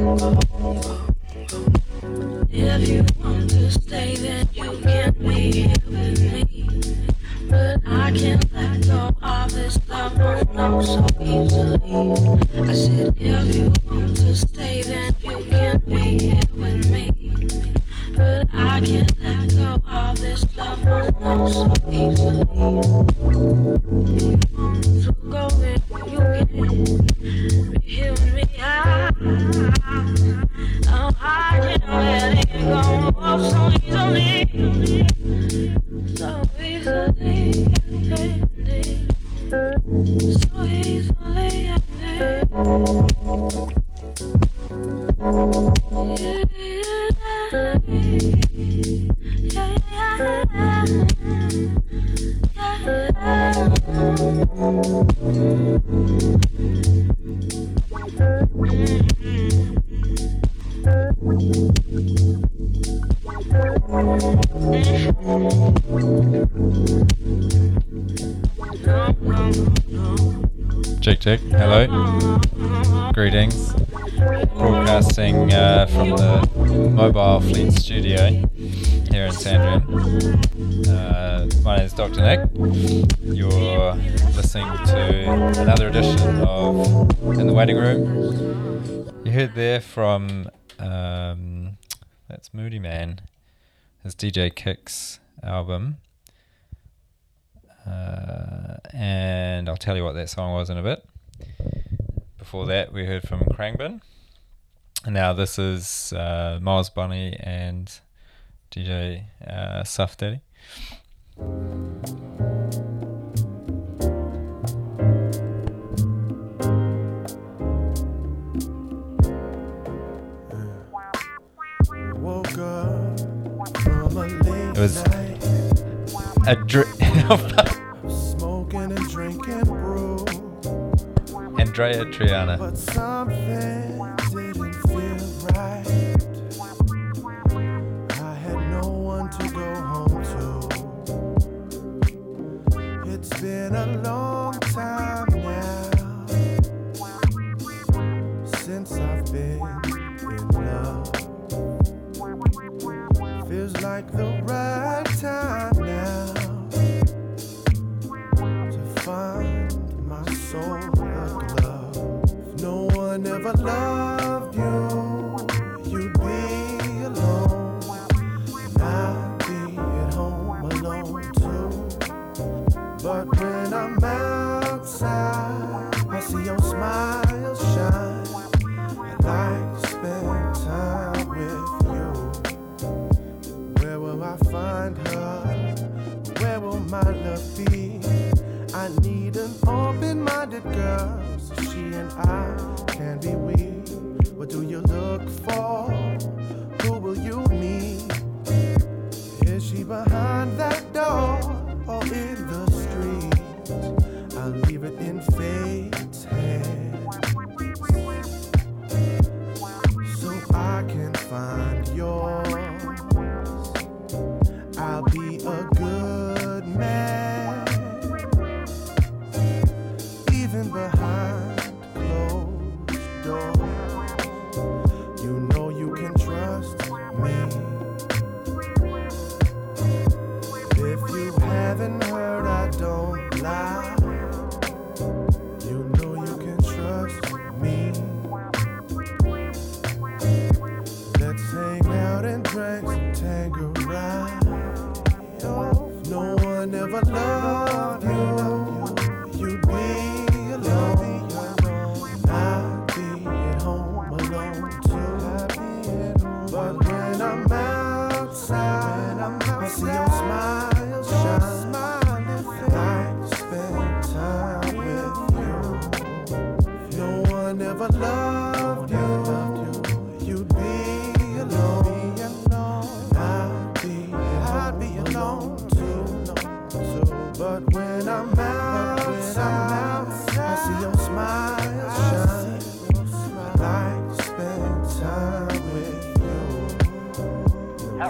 Oh, oh, oh, oh. DJ Kicks album. Uh, and I'll tell you what that song was in a bit. Before that, we heard from Khruangbin. And now this is uh, Miles Bunny and DJ uh, Daddy. It was a drink. Smoking and drinking brew. Andrea Triana. But something didn't feel right. I had no one to go home to. It's been a long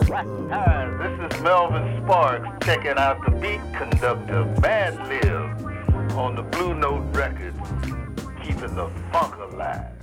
This is Melvin Sparks checking out the beat conductor Mad Live on the Blue Note Records, keeping the funk alive.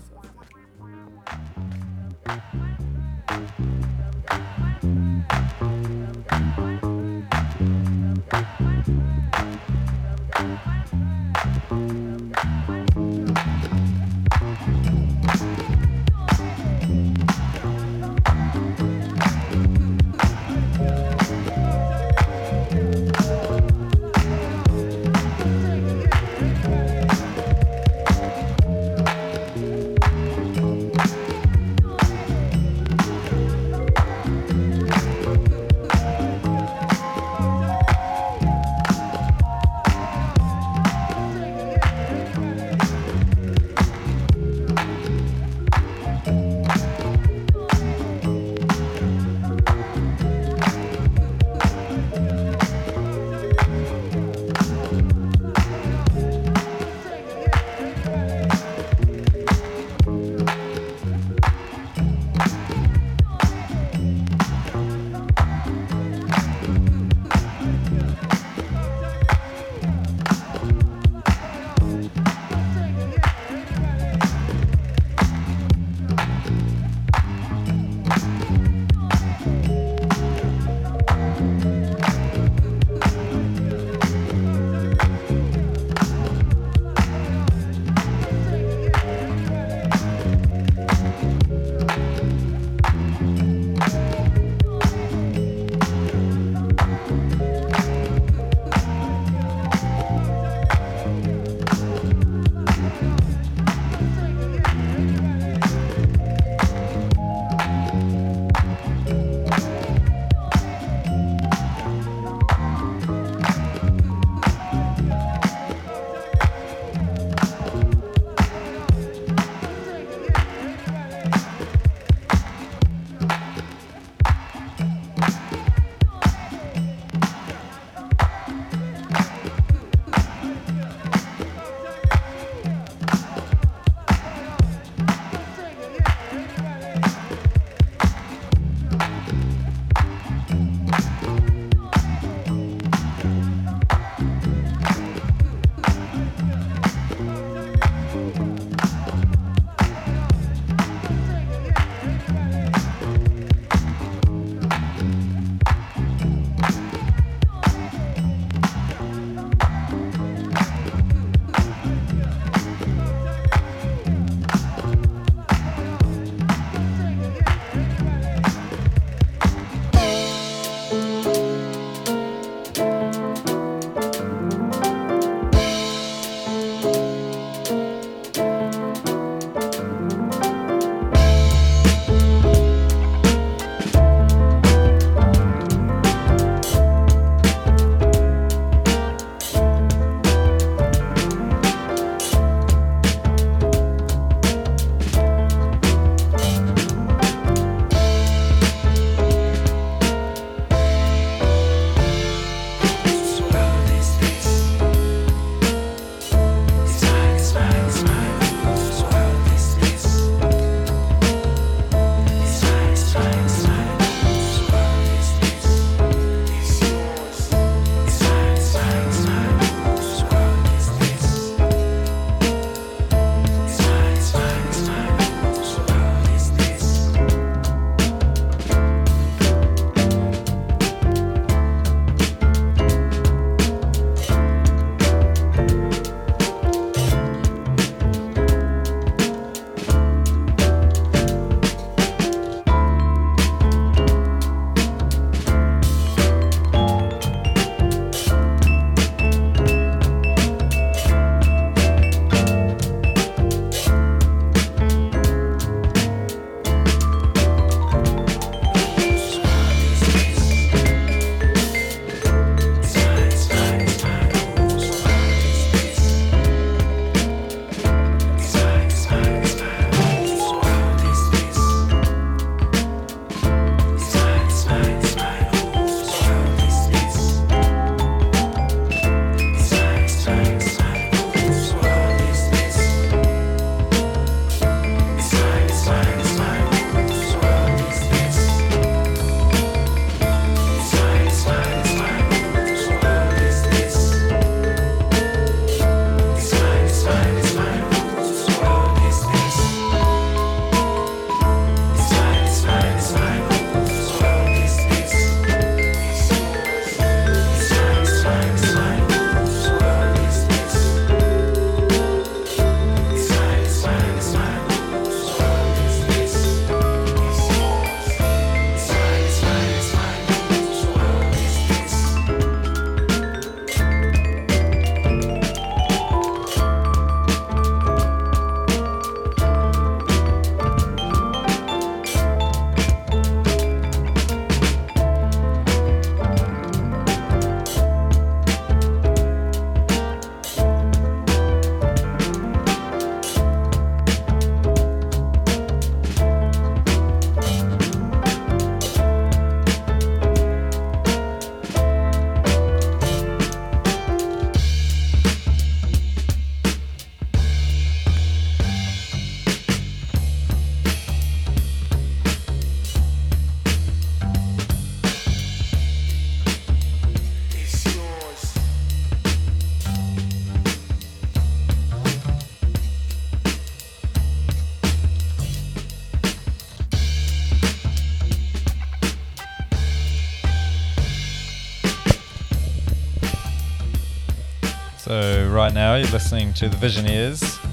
You're listening to The Visioneers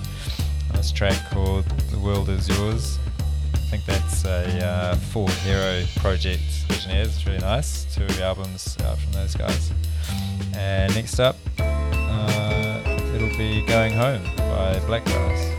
on this track called The World Is Yours. I think that's a uh, Four Hero project, Visioneers. It's really nice. Two albums out from those guys. And next up, uh, it'll be Going Home by Black Glass.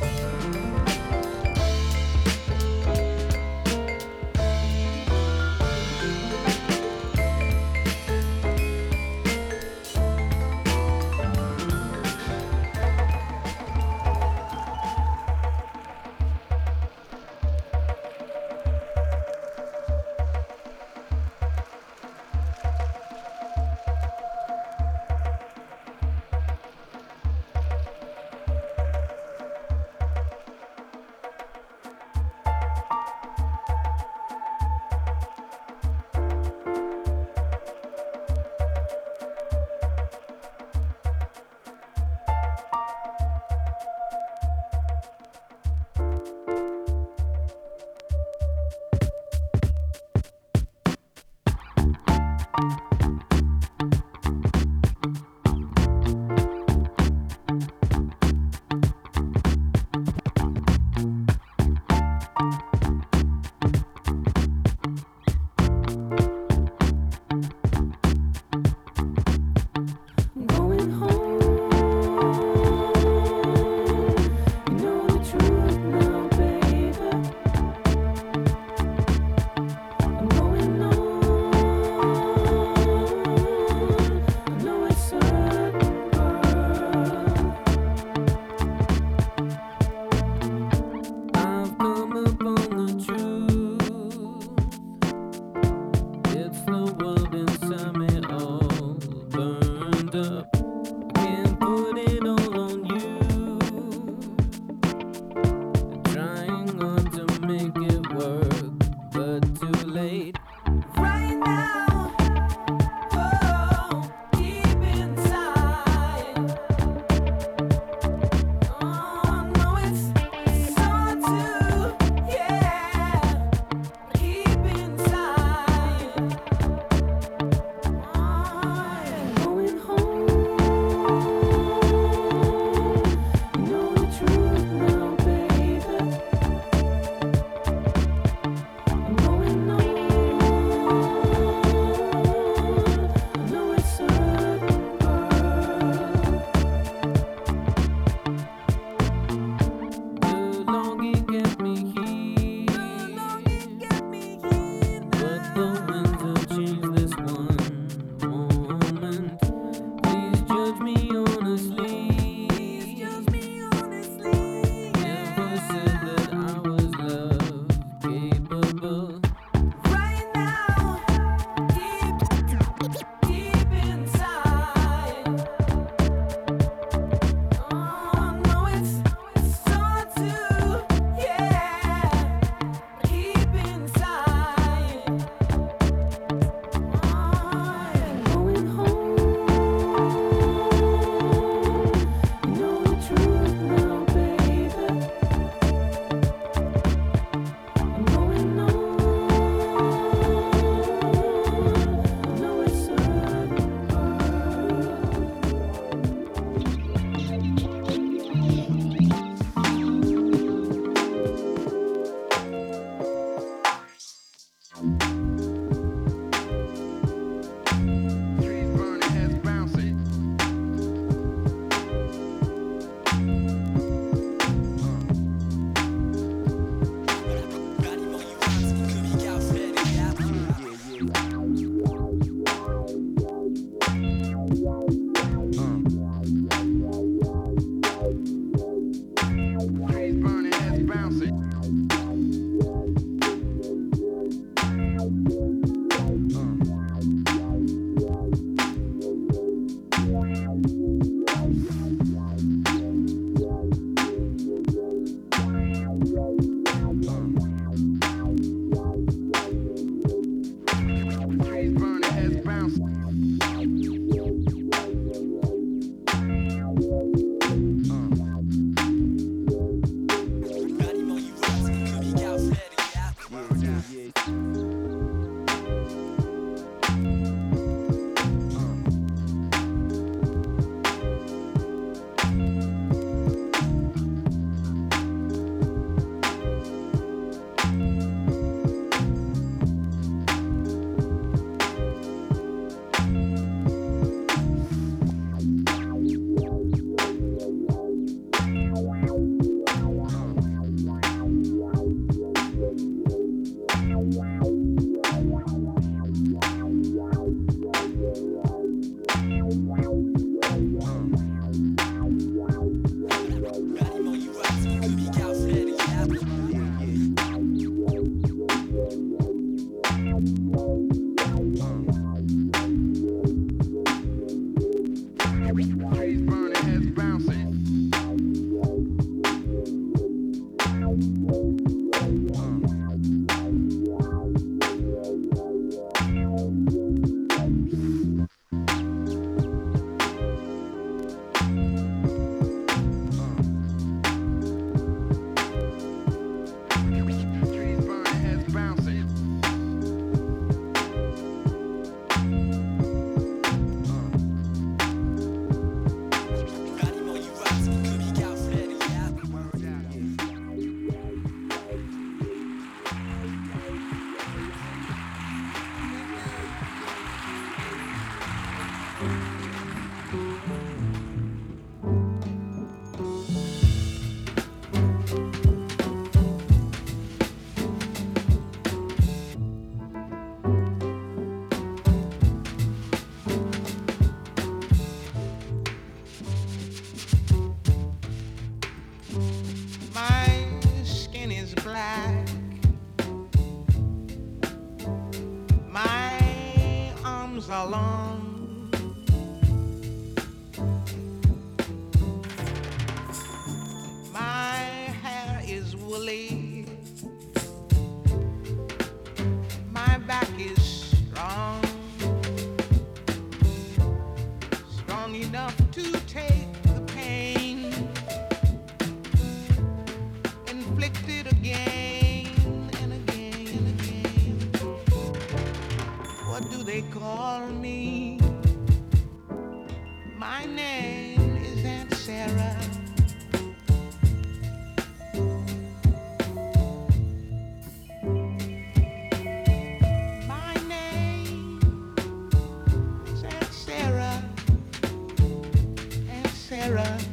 Sarah.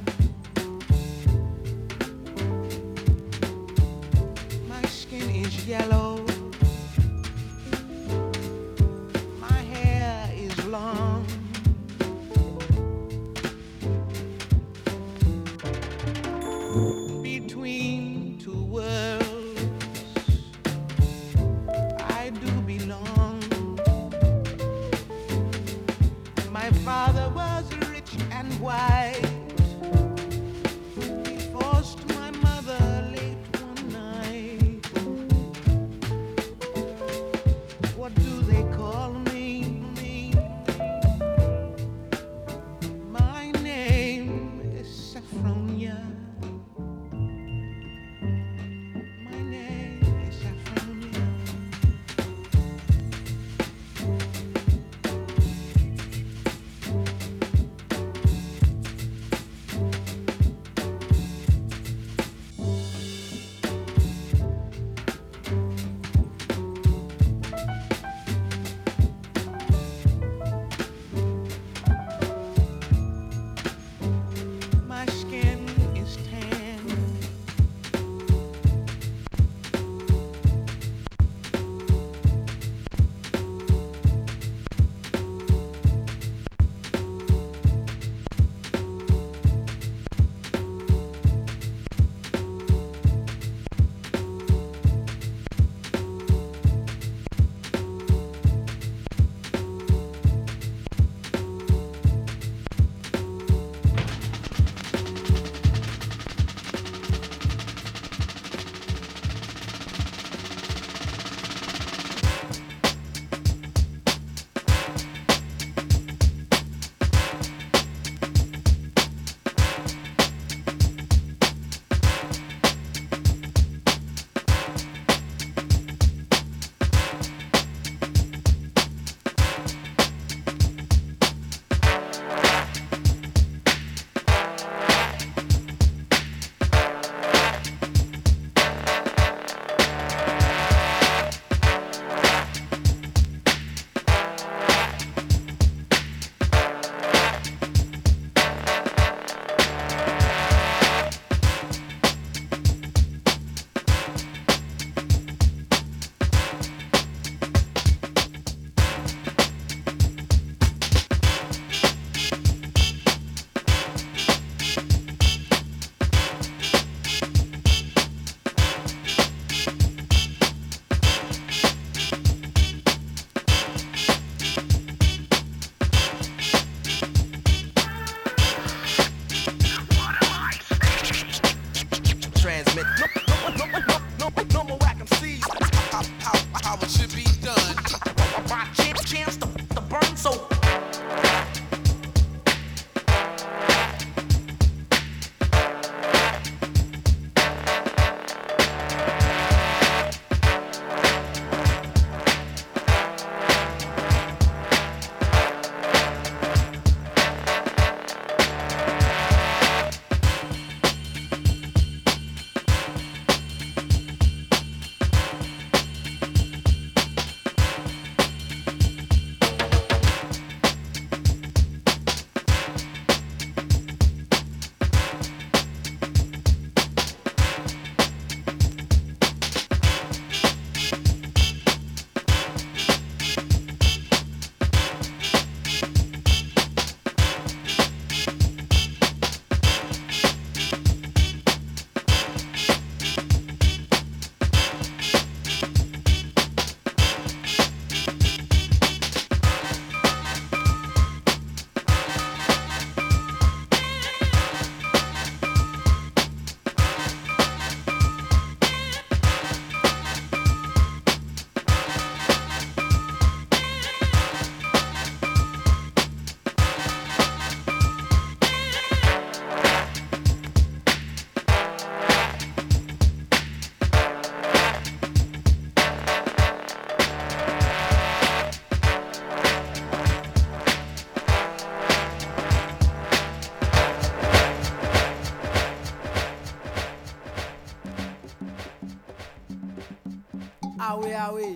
Awe awe.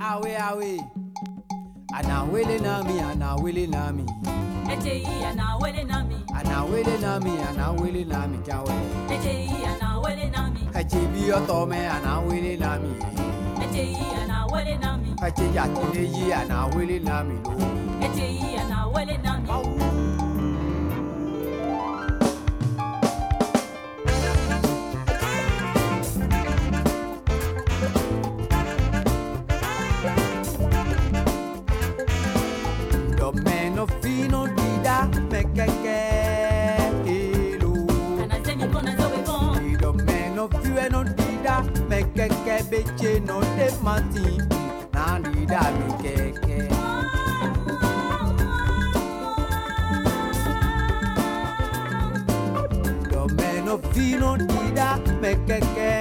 Awe awe. Anawele nami anawele nami. Echeyi anawele nami, anawele nami anawele nami kawe echeyi anawele nami, kachebi otome anawele nami. Echeyi anawele nami, kache yatineyi anawele nami lo. Echeyi anawele nami. ṣe nà dé màtì náà da mi kẹ̀kẹ́. Domeno fino di da me che che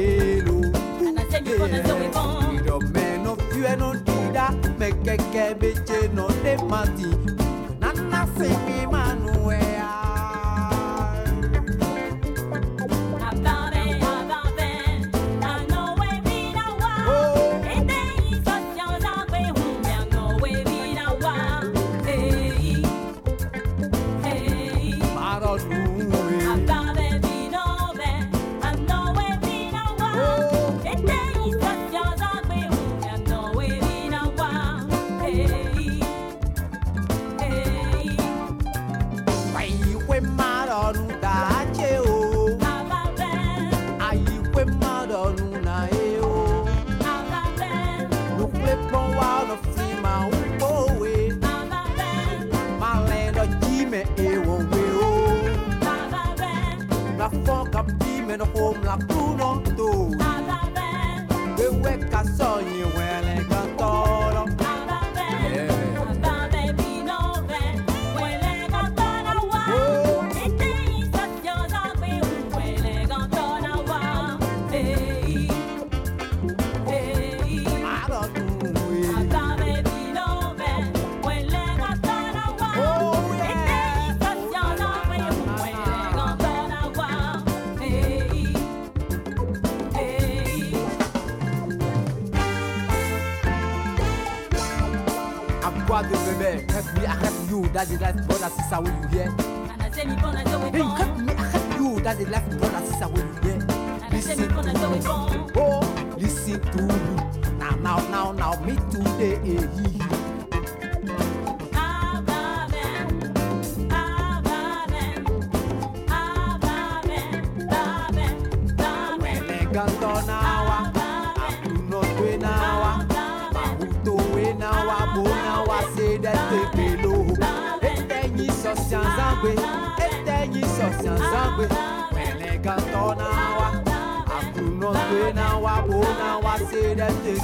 elu. Domeno fino di da me che che invece non è. That's the last brother sister when you hear. Hey, me, I help you. That's the last brother sister when you hear. Listen to me. Listen sosian zangwe. Wele ganto nawa, akuno twe nawa, bo nawa, se de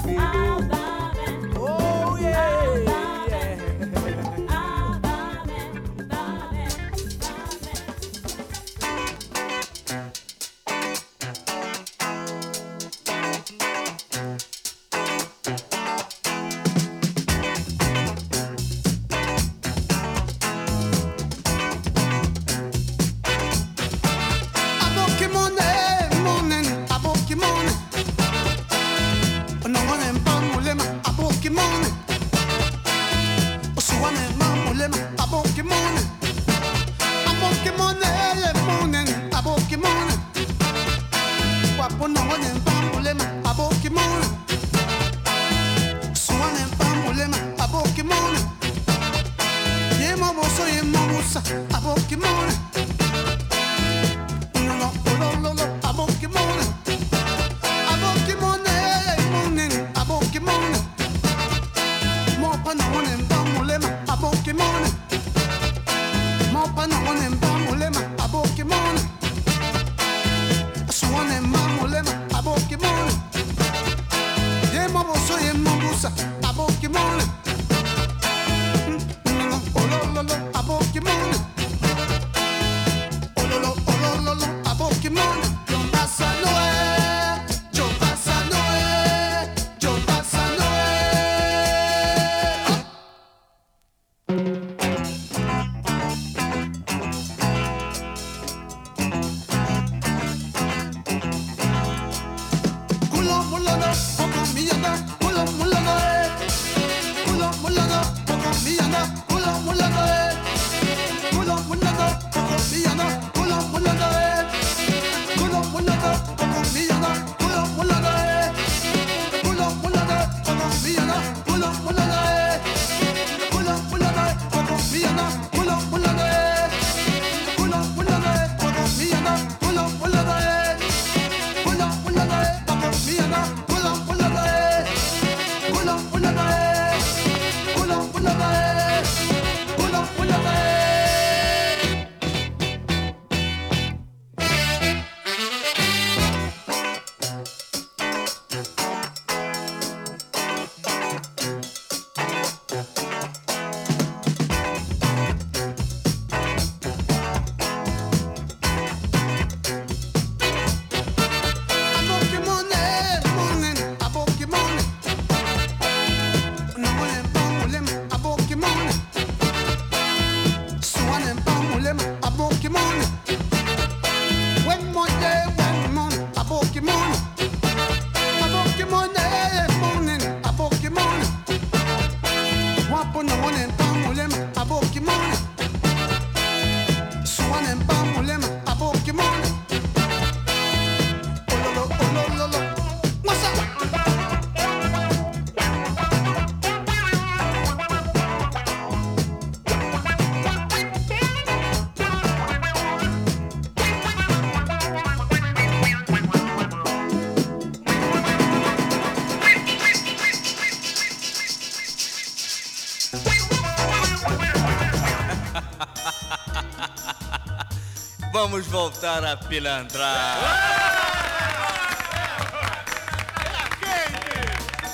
Vamos voltar a pilantrar.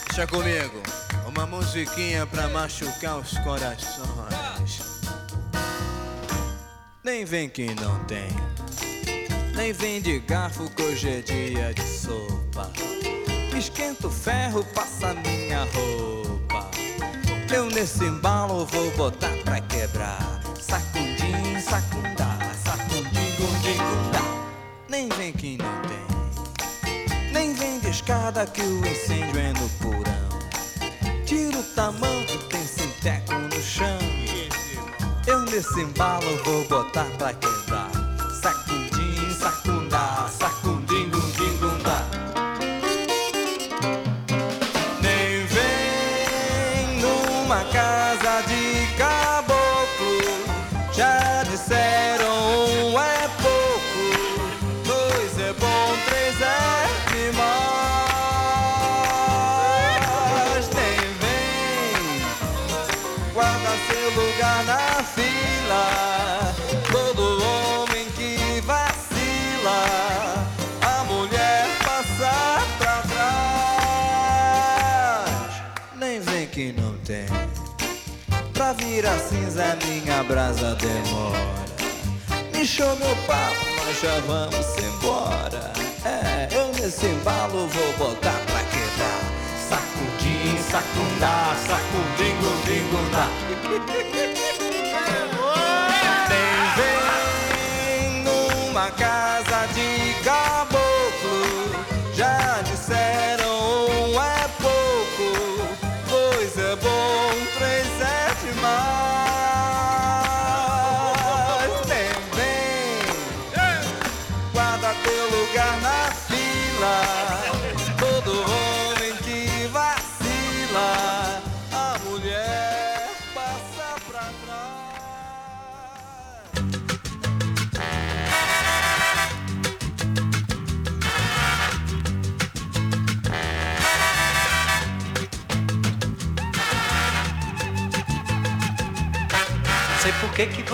Deixa comigo. Uma musiquinha pra machucar os corações. Nem vem que não tem. Nem vem de garfo que hoje é dia de sopa. Esquenta o ferro, passa minha roupa. Eu nesse embalo vou botar pra quebrar. Sacundim, sacundá, gundá. Nem vem que não tem. Nem vem de escada que o incêndio é no porão. Tira o tamanco, tem sinteco no chão. Eu nesse embalo vou botar pra quebrar. Minha brasa demora. Me show meu papo, nós já vamos embora. É, eu nesse embalo vou botar pra quebrar. Sacudim, sacundá, sacudim, gundim, gundá. Nem vem numa casa de caboclo. Já disseram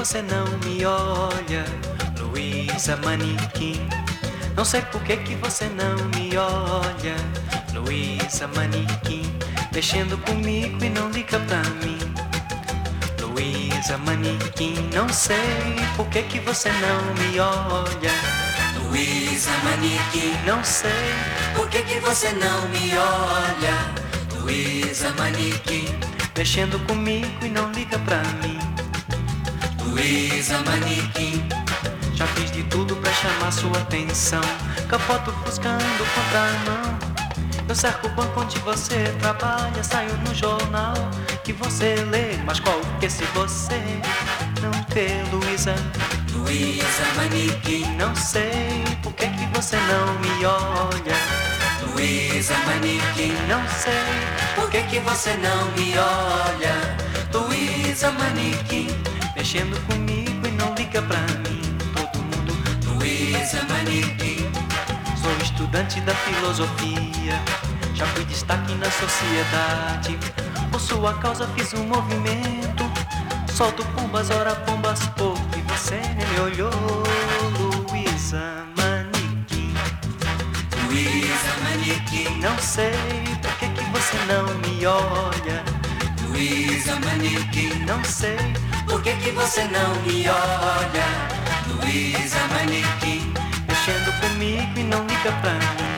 você não me olha, Luísa Manequim. Não sei por que que você não me olha, Luísa Manequim. Mexendo comigo e não liga pra mim. Luísa Manequim, não sei por que que você não me olha. Luísa Manequim, não sei por que que você não me olha. Luísa Manequim, mexendo comigo e não liga pra mim. Luísa Manequim Já fiz de tudo pra chamar sua atenção. Capoto buscando contramão. Eu cerco o banco onde você trabalha Saio no jornal que você lê. Mas qual que se você não ter Luísa? Luísa Manequim Não sei por que que você não me olha. Luísa Manequim Não sei por que que você não me olha? Luísa Manequim Mexendo comigo e não liga pra mim. Todo mundo Luísa Manequim Sou estudante da filosofia. Já fui destaque na sociedade. Por sua causa fiz um movimento. Solto pombas, ora pombas pouco E você nem me olhou. Luísa Manequim Luísa Manequim Não sei por que que você não me olha. Luísa Manequim Não sei por que que você não me olha? Luísa Manequim Mexendo comigo e não liga pra mim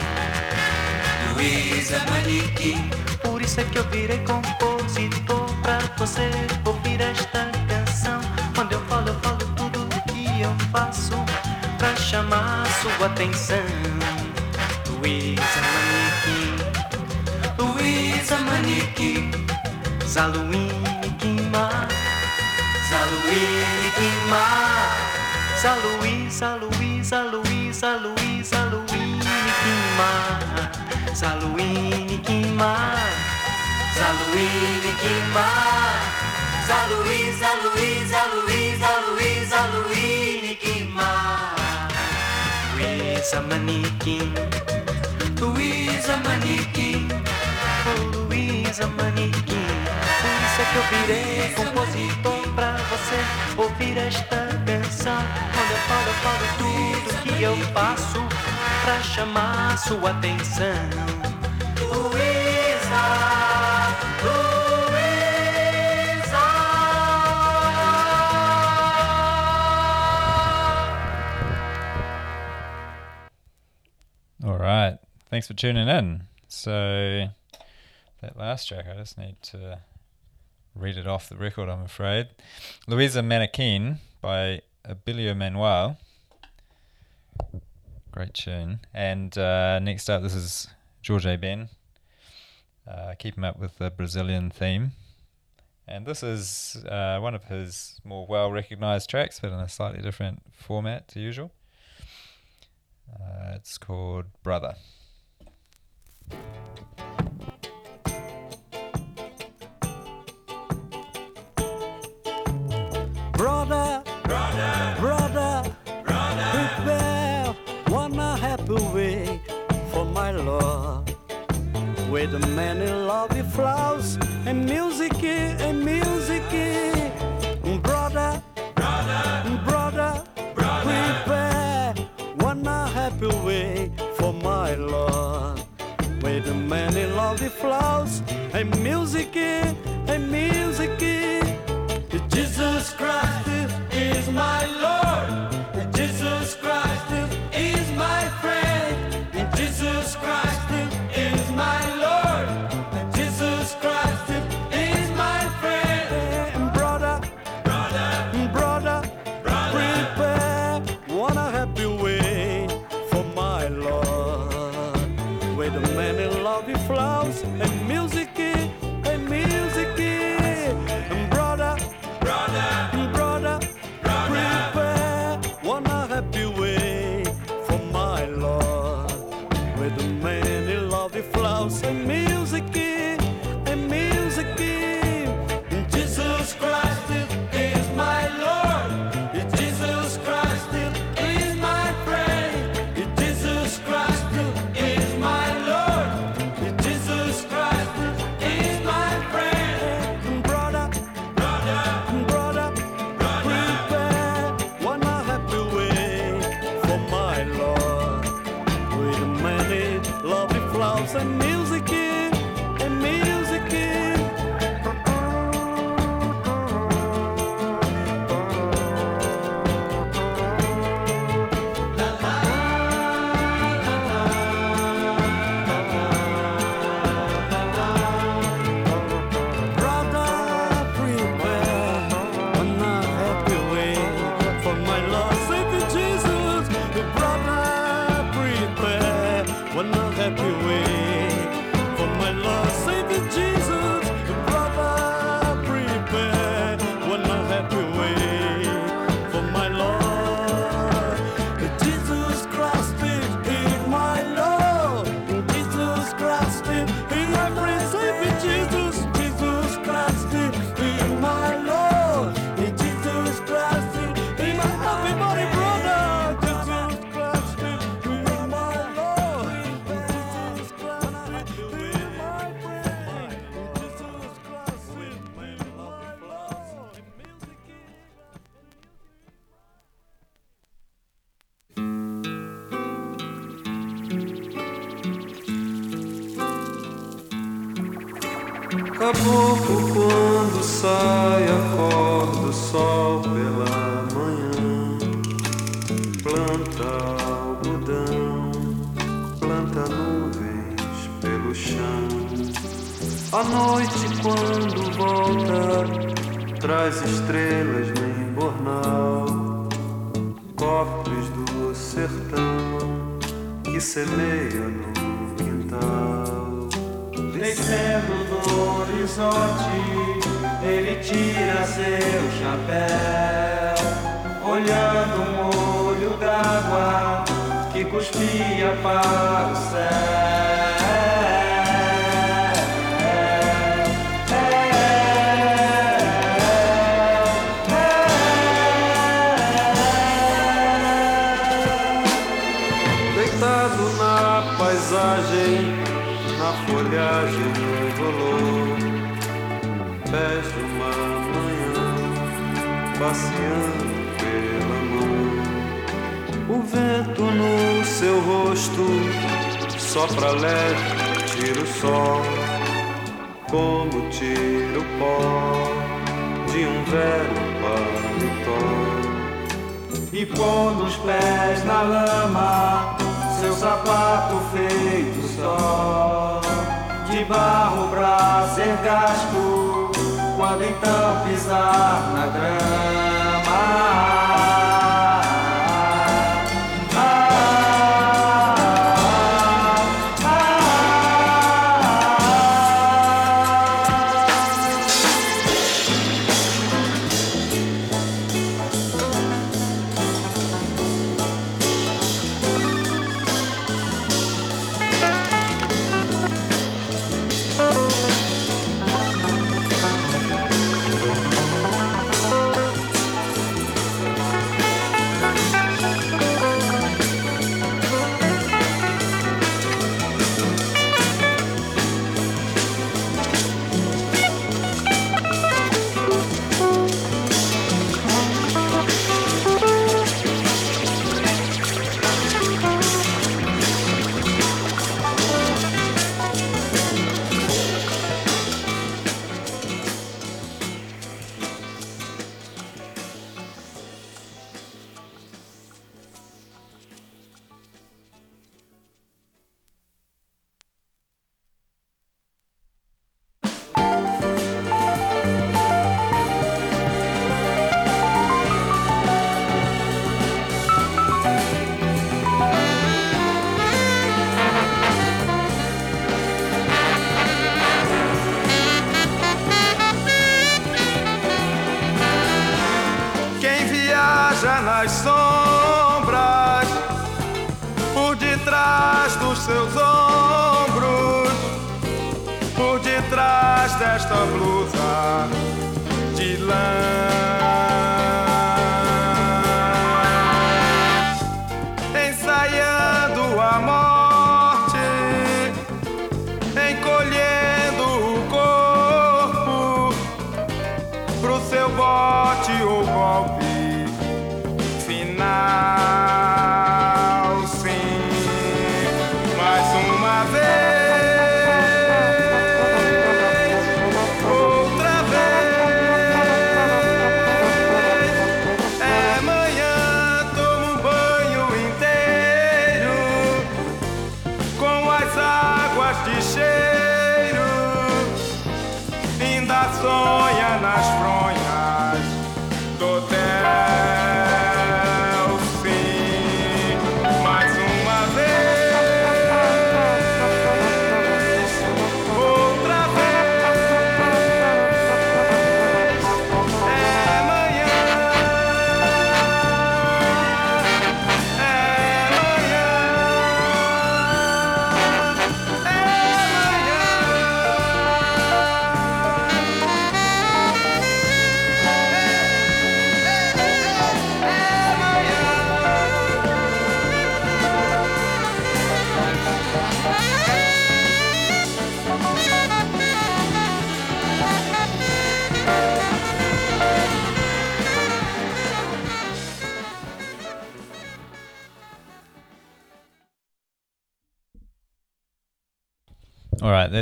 Luísa Manequim Por isso é que eu virei compositor Pra você ouvir esta canção. Quando eu falo, eu falo tudo o que eu faço Pra chamar sua atenção. Luísa Manequim Luísa Saint-Louis qui marque. Saint-Louis, Saint-Louis, Saint-Louis, Saint-Louis, Saint-Louis qui marque. Saint-Louis qui marque. Saint-Louis qui marque. Saint-Louis, Saint-Louis, Saint-Louis, Luísa oh, Maniquim, por isso é que eu virei compositor pra você ouvir esta canção. Quando eu falo, eu falo tudo que eu faço pra chamar sua atenção. Luísa, All right. Thanks for tuning in. So, that last track, I just need to read it off the record, I'm afraid. Louisa Mannequin by Abílio Manoel. Great tune. And uh, next up, this is Jorge Ben. Uh, keeping up with the Brazilian theme. And this is uh, one of his more well recognized tracks, but in a slightly different format to usual. Uh, it's called Brother. Brother, brother, brother, prepare one a happy way for my love. With many lovely flowers and music and music. Brother, brother, brother, prepare one a happy way for my love. With many lovely flowers and music and music. Jesus Christ is my Lord. Paisagem, na folhagem rolô, pés de uma manhã, passeando pela mão. O vento no seu rosto sopra leve, tira o sol, como tira o pó de um velho paletó. E pondo os pés na lama, seu sapato feito só, de barro pra ser gasto, quando então pisar na grama. Blusa de lã,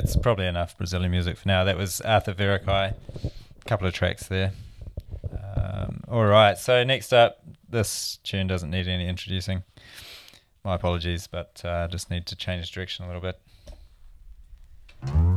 that's probably enough Brazilian music for now. That was Arthur Verocai. A couple of tracks there. Um, all right, so next up, this tune doesn't need any introducing. My apologies, but uh, just need to change direction a little bit.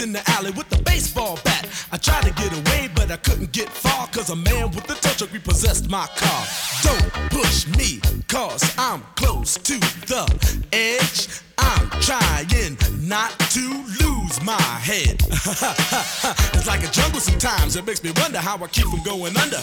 in the alley with a baseball bat. I tried to get away, but I couldn't get far, cause a man with a tow truck repossessed my car. Don't push me, cause I'm close to the edge. I'm trying not to lose my head. it's like a jungle sometimes. It makes me wonder how I keep from going under.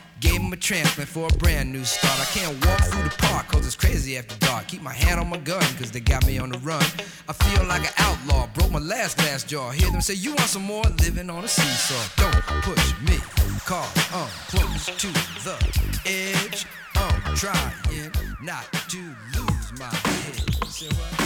Gave him a transplant for a brand new start. I can't walk through the park cause it's crazy after dark. Keep my hand on my gun cause they got me on the run. I feel like an outlaw, broke my last glass jaw. Hear them say, You want some more? Living on a seesaw. Don't push me, cause I'm close to the edge. I'm trying not to lose my head.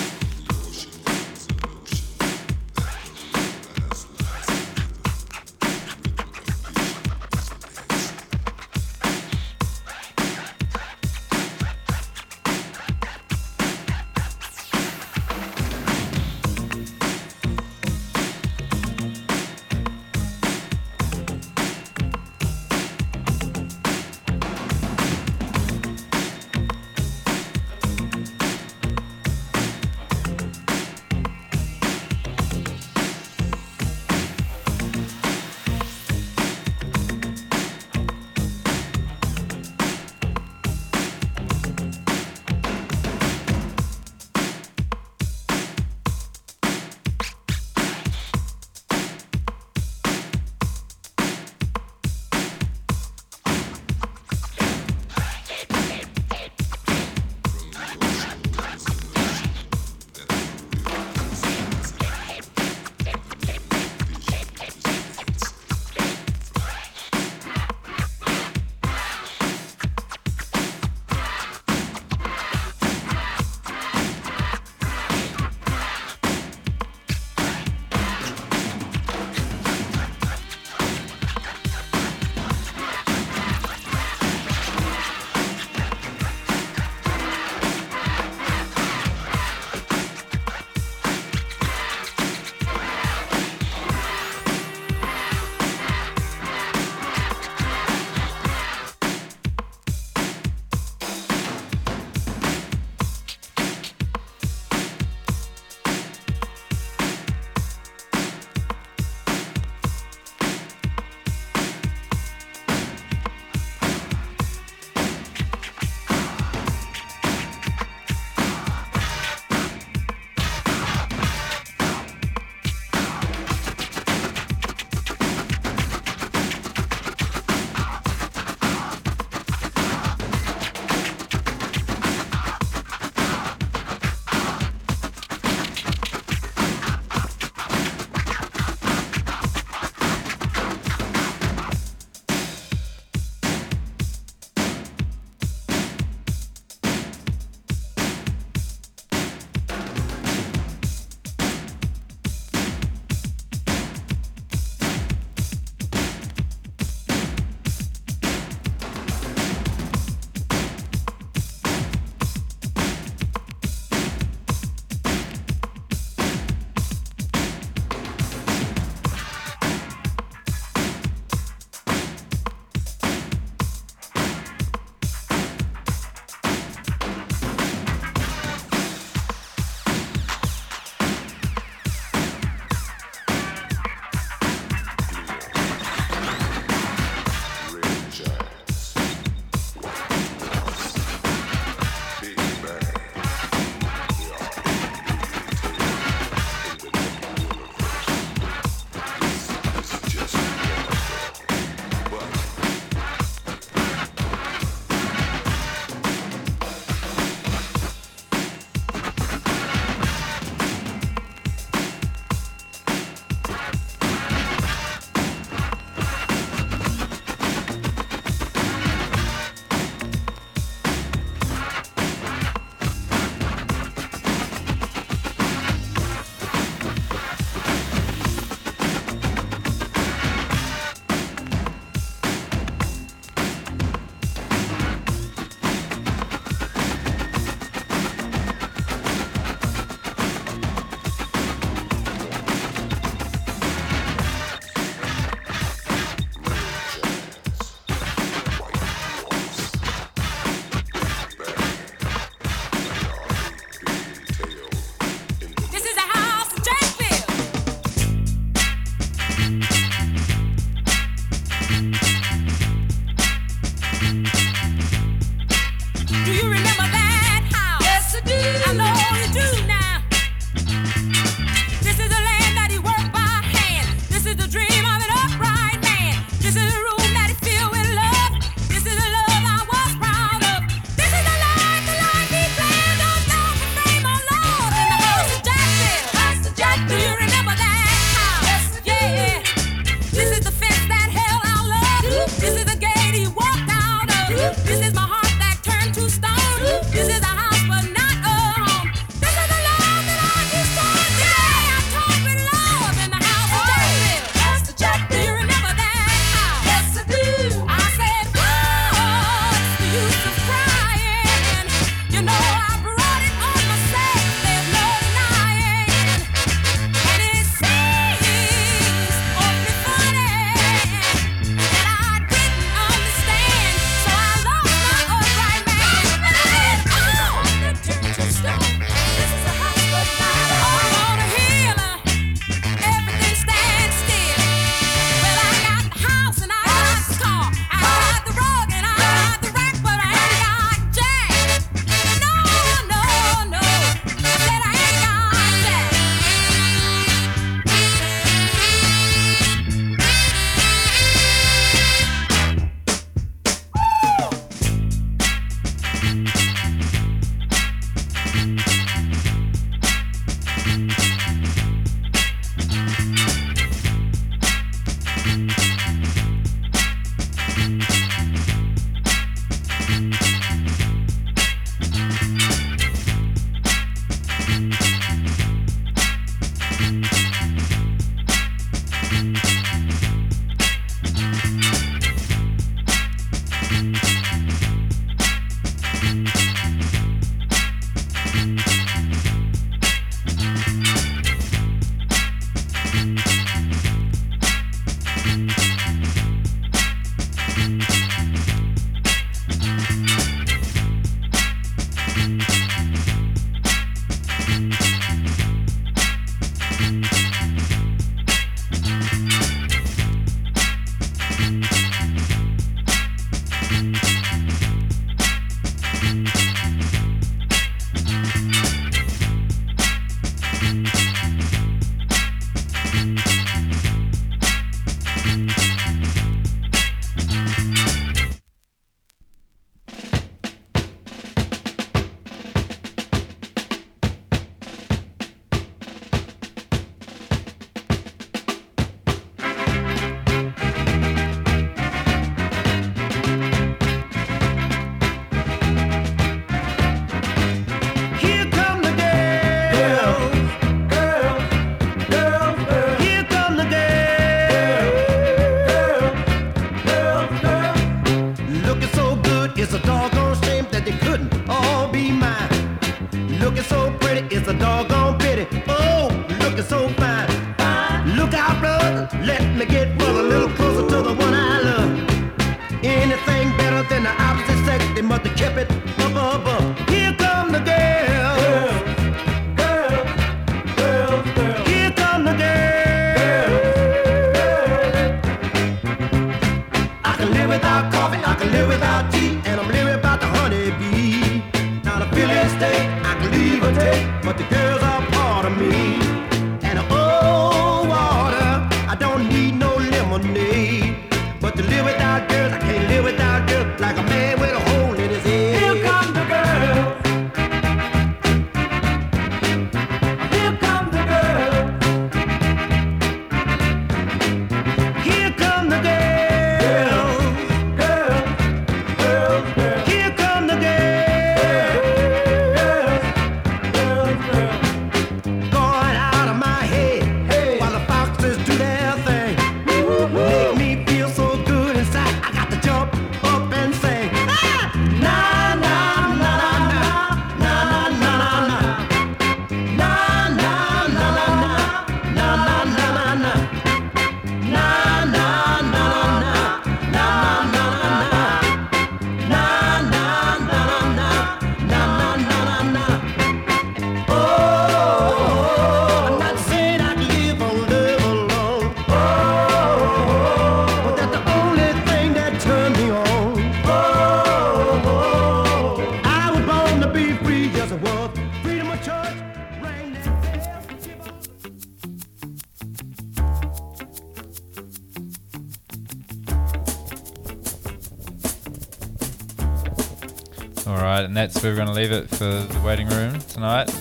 we're going to leave it for the waiting room tonight.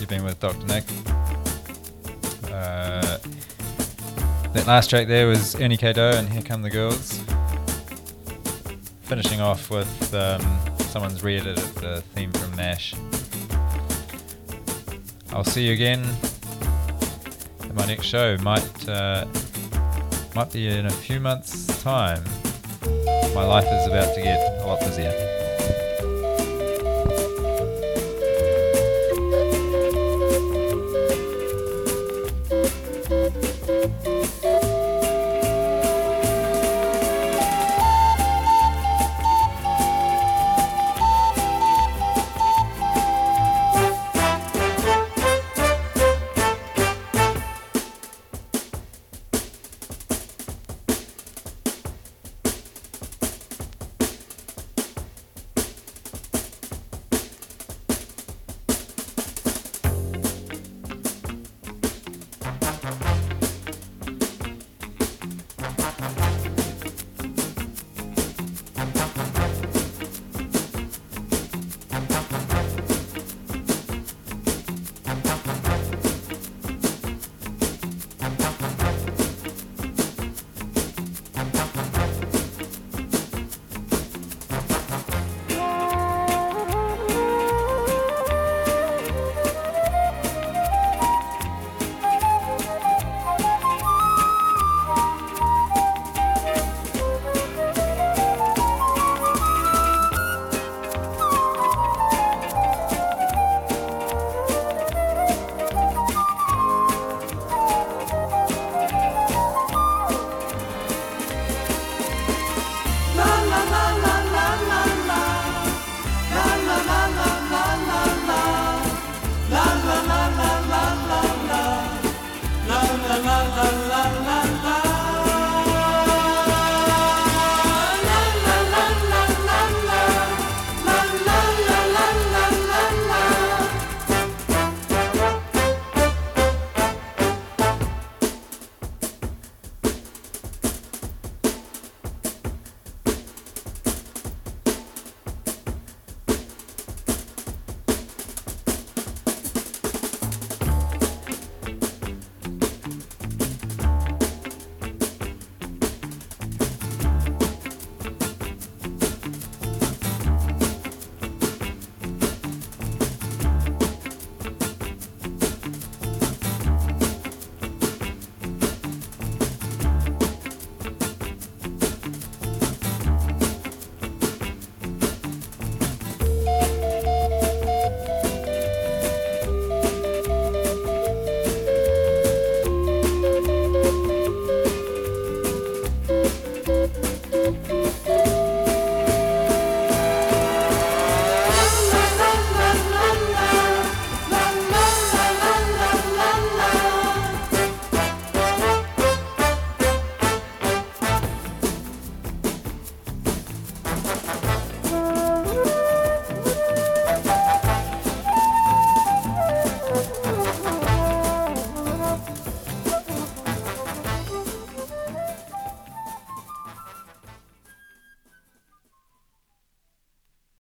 You've been with Dr. Nick. Uh, that last track there was Ernie K. Doe and Here Come the Girls. Finishing off with um, someone's re edited the theme from Nash. I'll see you again my next show. Might, uh, might be in a few months' time. My life is about to get a lot busier.